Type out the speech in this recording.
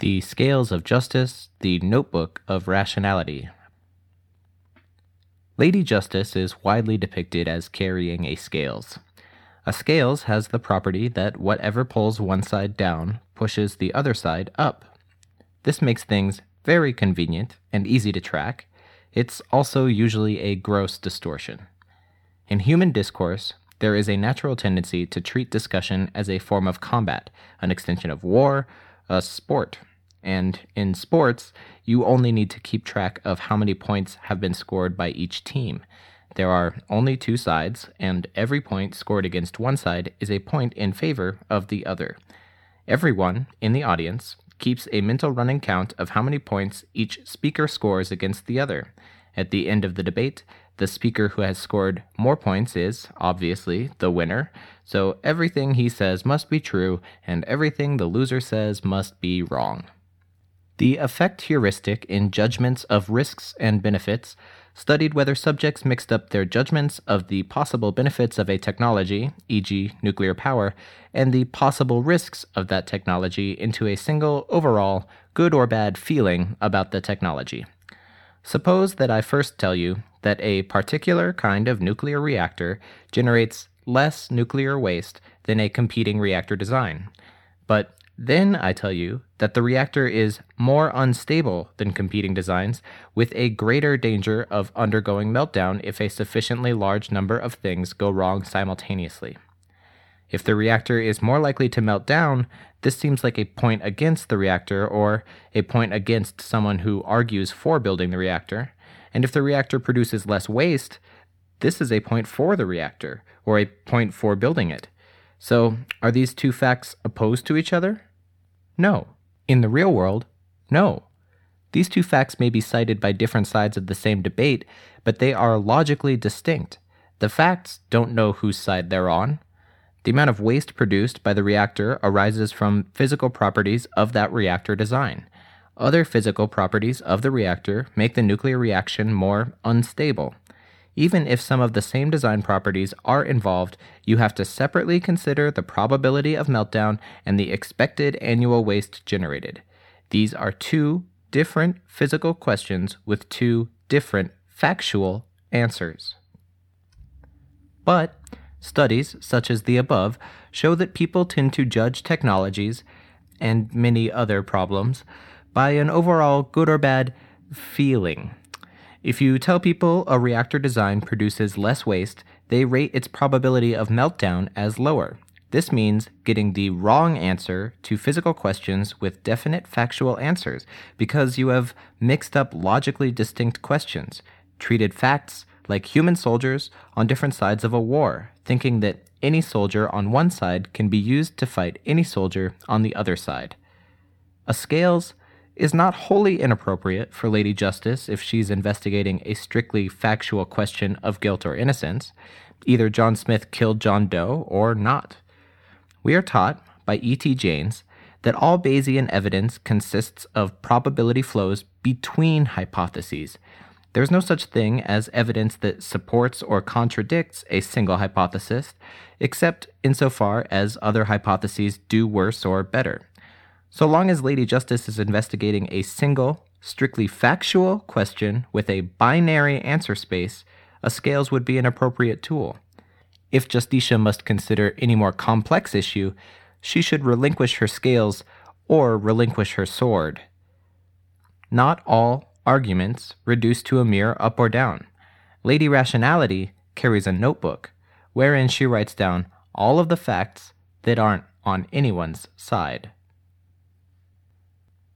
The Scales of Justice, the Notebook of Rationality. Lady Justice is widely depicted as carrying a scales. A scales has the property that whatever pulls one side down pushes the other side up. This makes things very convenient and easy to track. It's also usually a gross distortion. In human discourse, there is a natural tendency to treat discussion as a form of combat, an extension of war, a sport, and in sports, you only need to keep track of how many points have been scored by each team. There are only two sides, and every point scored against one side is a point in favor of the other. Everyone in the audience keeps a mental running count of how many points each speaker scores against the other. At the end of the debate, the speaker who has scored more points is, obviously, the winner, so everything he says must be true, and everything the loser says must be wrong. The affect heuristic in judgments of risks and benefits studied whether subjects mixed up their judgments of the possible benefits of a technology, e.g., nuclear power, and the possible risks of that technology into a single overall good or bad feeling about the technology. Suppose that I first tell you that a particular kind of nuclear reactor generates less nuclear waste than a competing reactor design. But then I tell you that the reactor is more unstable than competing designs, with a greater danger of undergoing meltdown if a sufficiently large number of things go wrong simultaneously. If the reactor is more likely to melt down, this seems like a point against the reactor or a point against someone who argues for building the reactor. And if the reactor produces less waste, this is a point for the reactor or a point for building it. So, are these two facts opposed to each other? No. In the real world, no. These two facts may be cited by different sides of the same debate, but they are logically distinct. The facts don't know whose side they're on. The amount of waste produced by the reactor arises from physical properties of that reactor design. Other physical properties of the reactor make the nuclear reaction more unstable. Even if some of the same design properties are involved, you have to separately consider the probability of meltdown and the expected annual waste generated. These are two different physical questions with two different factual answers. But studies such as the above show that people tend to judge technologies and many other problems by an overall good or bad feeling if you tell people a reactor design produces less waste, they rate its probability of meltdown as lower. This means getting the wrong answer to physical questions with definite factual answers because you have mixed up logically distinct questions, treated facts like human soldiers on different sides of a war, thinking that any soldier on one side can be used to fight any soldier on the other side. A scales is not wholly inappropriate for Lady Justice if she's investigating a strictly factual question of guilt or innocence. Either John Smith killed John Doe or not. We are taught by E.T. Jaynes that all Bayesian evidence consists of probability flows between hypotheses. There's no such thing as evidence that supports or contradicts a single hypothesis, except insofar as other hypotheses do worse or better. So long as Lady Justice is investigating a single, strictly factual question with a binary answer space, a scales would be an appropriate tool. If Justicia must consider any more complex issue, she should relinquish her scales or relinquish her sword. Not all arguments reduce to a mere up or down. Lady Rationality carries a notebook wherein she writes down all of the facts that aren't on anyone's side.